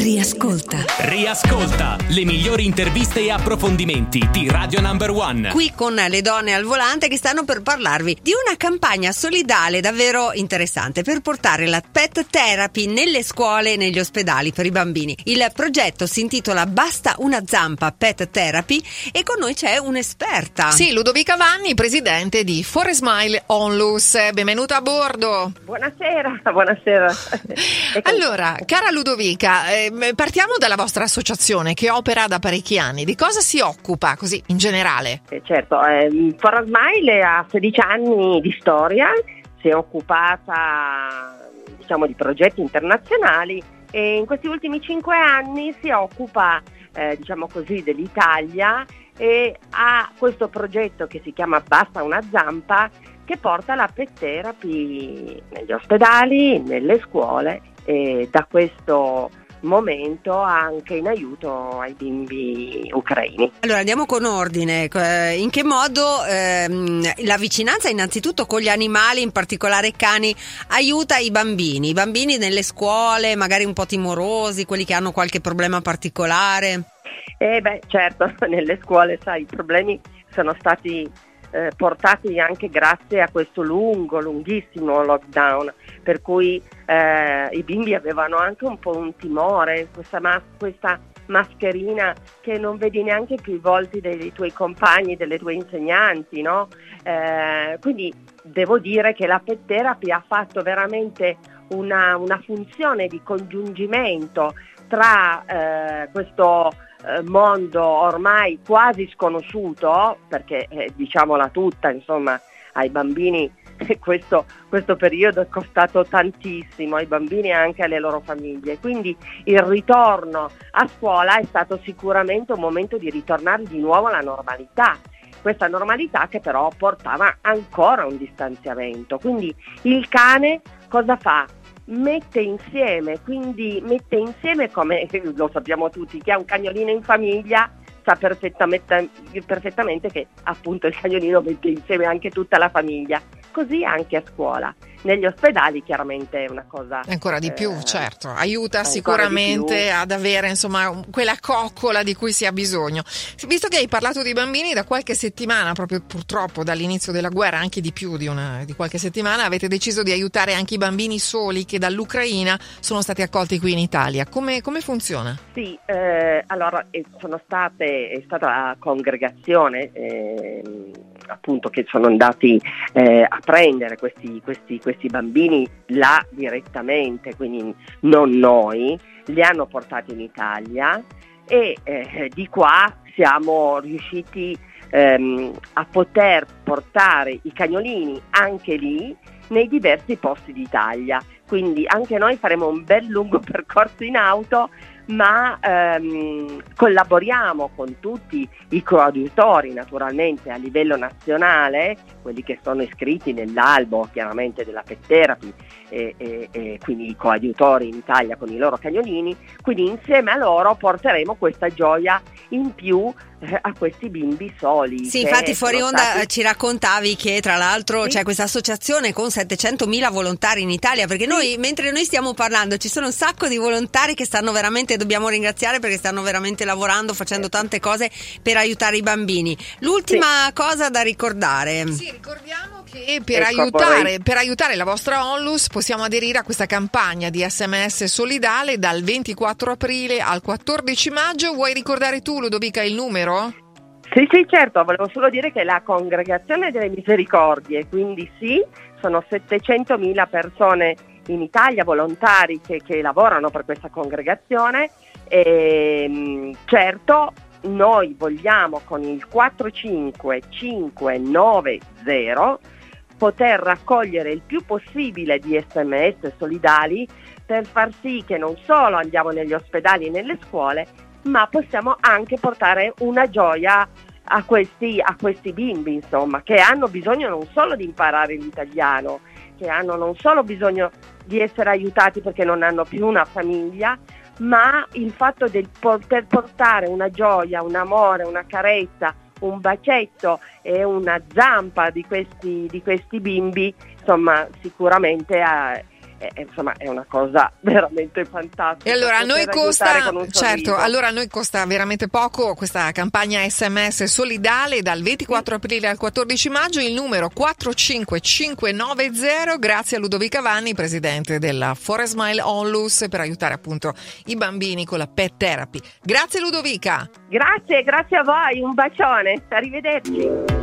Riascolta. Riascolta le migliori interviste e approfondimenti di Radio Number One. Qui con le donne al volante che stanno per parlarvi di una campagna solidale davvero interessante per portare la pet therapy nelle scuole e negli ospedali per i bambini. Il progetto si intitola Basta una zampa pet therapy e con noi c'è un'esperta. Sì, Ludovica Vanni, presidente di Foresmile Onlus. Benvenuta a bordo. Buonasera, buonasera. allora, cara Ludovica, eh, partiamo dalla vostra associazione che opera da parecchi anni. Di cosa si occupa così in generale? Eh, certo, eh, For Smile ha 16 anni di storia, si è occupata diciamo, di progetti internazionali e in questi ultimi 5 anni si occupa eh, diciamo così, dell'Italia e ha questo progetto che si chiama Basta una zampa che porta la pet therapy negli ospedali, nelle scuole e da questo momento anche in aiuto ai bimbi ucraini. Allora andiamo con ordine, eh, in che modo ehm, la vicinanza innanzitutto con gli animali, in particolare cani, aiuta i bambini, i bambini nelle scuole magari un po' timorosi, quelli che hanno qualche problema particolare? Eh beh certo, nelle scuole sai i problemi sono stati eh, portati anche grazie a questo lungo, lunghissimo lockdown, per cui eh, i bimbi avevano anche un po' un timore, questa, mas- questa mascherina che non vedi neanche più i volti dei tuoi compagni, delle tue insegnanti, no? Eh, quindi devo dire che la pet therapy ha fatto veramente una, una funzione di congiungimento tra eh, questo eh, mondo ormai quasi sconosciuto, perché eh, diciamola tutta, insomma, ai bambini questo, questo, periodo è costato tantissimo ai bambini e anche alle loro famiglie. Quindi il ritorno a scuola è stato sicuramente un momento di ritornare di nuovo alla normalità. Questa normalità che però portava ancora un distanziamento. Quindi il cane cosa fa? mette insieme, quindi mette insieme come lo sappiamo tutti, chi ha un cagnolino in famiglia sa perfettamente, perfettamente che appunto il cagnolino mette insieme anche tutta la famiglia, così anche a scuola negli ospedali chiaramente è una cosa ancora di più, eh, certo, aiuta sicuramente ad avere insomma quella coccola di cui si ha bisogno. Visto che hai parlato di bambini da qualche settimana, proprio purtroppo dall'inizio della guerra, anche di più di, una, di qualche settimana, avete deciso di aiutare anche i bambini soli che dall'Ucraina sono stati accolti qui in Italia. Come, come funziona? Sì, eh, allora sono state, è stata la congregazione eh, appunto che sono andati eh, a prendere questi, questi, questi bambini là direttamente, quindi non noi, li hanno portati in Italia e eh, di qua siamo riusciti ehm, a poter portare i cagnolini anche lì nei diversi posti d'Italia. Quindi anche noi faremo un bel lungo percorso in auto ma ehm, collaboriamo con tutti i coadiutori naturalmente a livello nazionale, quelli che sono iscritti nell'albo chiaramente della Pet Therapy e, e, e quindi i coadiutori in Italia con i loro cagnolini, quindi insieme a loro porteremo questa gioia in più eh, a questi bimbi soli. Sì, infatti fuori onda stati... ci raccontavi che tra l'altro sì. c'è questa associazione con 700.000 volontari in Italia, perché sì. noi mentre noi stiamo parlando ci sono un sacco di volontari che stanno veramente dobbiamo ringraziare perché stanno veramente lavorando, facendo tante cose per aiutare i bambini. L'ultima sì. cosa da ricordare. Sì, ricordiamo che per, ecco, aiutare, per aiutare, la vostra onlus possiamo aderire a questa campagna di sms solidale dal 24 aprile al 14 maggio. Vuoi ricordare tu, Ludovica, il numero? Sì, sì, certo, volevo solo dire che la congregazione delle misericordie, quindi sì, sono 700.000 persone in Italia, volontari che, che lavorano per questa congregazione. E, ehm, certo, noi vogliamo con il 45590 poter raccogliere il più possibile di sms solidali per far sì che non solo andiamo negli ospedali e nelle scuole, ma possiamo anche portare una gioia a questi, a questi bimbi, insomma, che hanno bisogno non solo di imparare l'italiano, che hanno non solo bisogno di essere aiutati perché non hanno più una famiglia, ma il fatto di poter portare una gioia, un amore, una carezza, un bacetto e una zampa di questi, di questi bimbi, insomma, sicuramente ha, eh, insomma è una cosa veramente fantastica. E allora a noi costa, certo, allora a noi costa veramente poco questa campagna sms solidale dal 24 aprile al 14 maggio, il numero 45590, grazie a Ludovica Vanni, presidente della Forest Smile Onlus, per aiutare appunto i bambini con la pet therapy. Grazie Ludovica. Grazie, grazie a voi, un bacione, arrivederci.